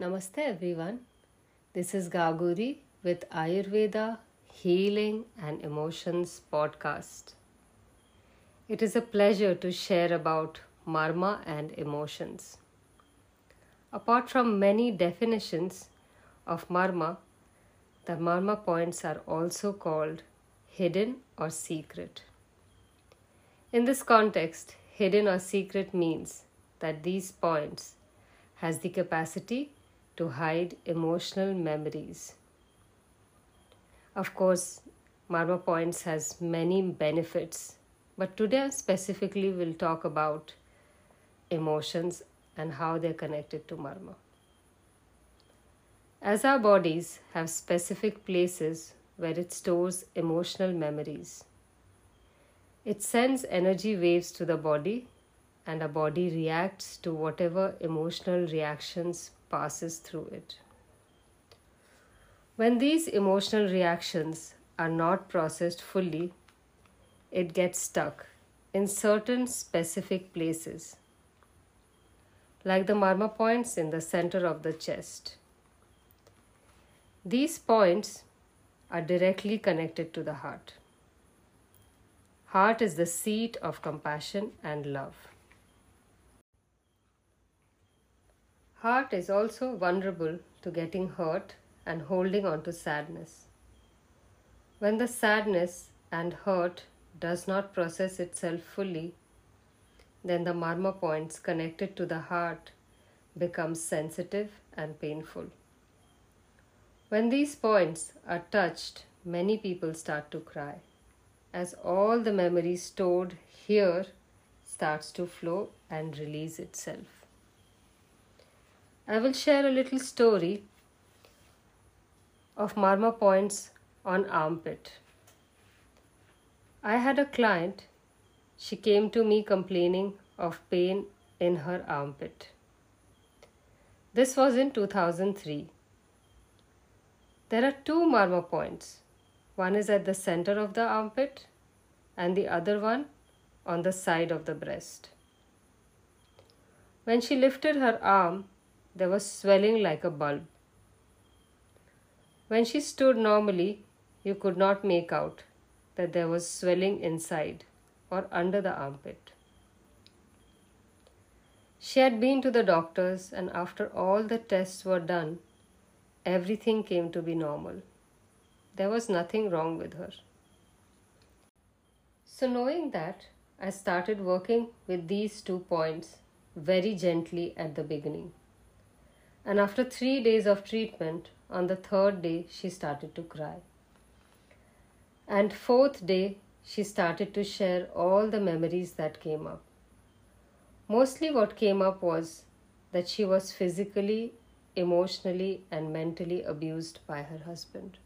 Namaste everyone. This is Gaguri with Ayurveda Healing and Emotions podcast. It is a pleasure to share about marma and emotions. Apart from many definitions of marma, the marma points are also called hidden or secret. In this context, hidden or secret means that these points has the capacity to hide emotional memories. Of course, Marma Points has many benefits, but today specifically we'll talk about emotions and how they're connected to Marma. As our bodies have specific places where it stores emotional memories, it sends energy waves to the body and our body reacts to whatever emotional reactions passes through it. When these emotional reactions are not processed fully, it gets stuck in certain specific places, like the marma points in the center of the chest. These points are directly connected to the heart. Heart is the seat of compassion and love. Heart is also vulnerable to getting hurt and holding on to sadness. When the sadness and hurt does not process itself fully, then the marma points connected to the heart become sensitive and painful. When these points are touched, many people start to cry as all the memory stored here starts to flow and release itself. I will share a little story of marma points on armpit. I had a client, she came to me complaining of pain in her armpit. This was in 2003. There are two marma points. One is at the center of the armpit and the other one on the side of the breast. When she lifted her arm, there was swelling like a bulb. When she stood normally, you could not make out that there was swelling inside or under the armpit. She had been to the doctors, and after all the tests were done, everything came to be normal. There was nothing wrong with her. So, knowing that, I started working with these two points very gently at the beginning. And after three days of treatment, on the third day, she started to cry. And fourth day, she started to share all the memories that came up. Mostly, what came up was that she was physically, emotionally, and mentally abused by her husband.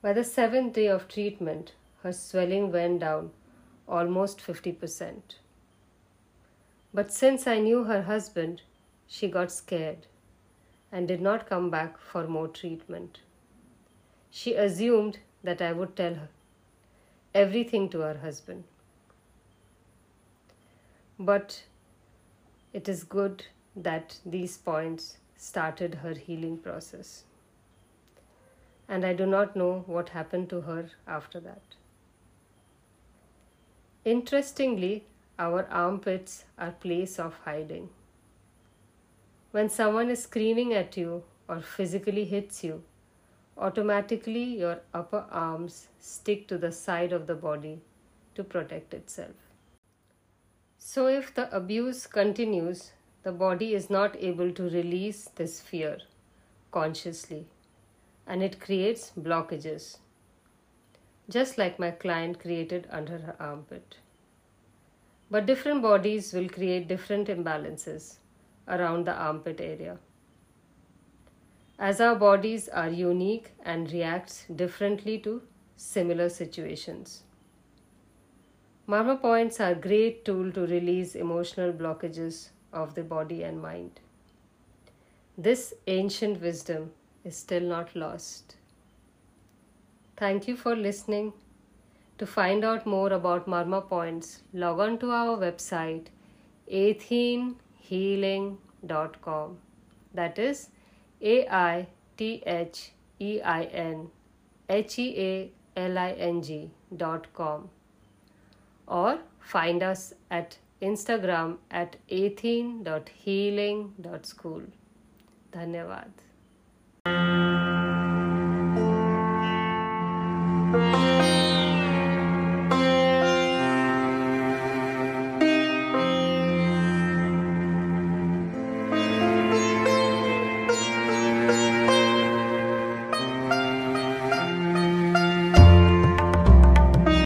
By the seventh day of treatment, her swelling went down almost 50%. But since I knew her husband, she got scared and did not come back for more treatment. She assumed that I would tell her everything to her husband. But it is good that these points started her healing process. And I do not know what happened to her after that. Interestingly, our armpits are place of hiding. When someone is screaming at you or physically hits you, automatically your upper arms stick to the side of the body to protect itself. So, if the abuse continues, the body is not able to release this fear consciously and it creates blockages, just like my client created under her armpit. But different bodies will create different imbalances around the armpit area. As our bodies are unique and reacts differently to similar situations. Marma points are a great tool to release emotional blockages of the body and mind. This ancient wisdom is still not lost. Thank you for listening. To find out more about Marma points, log on to our website aithein healing.com. That is A I T H E I N H E A L I N G.com. Or find us at Instagram at aithein.healing.school. धन्यवाद thank you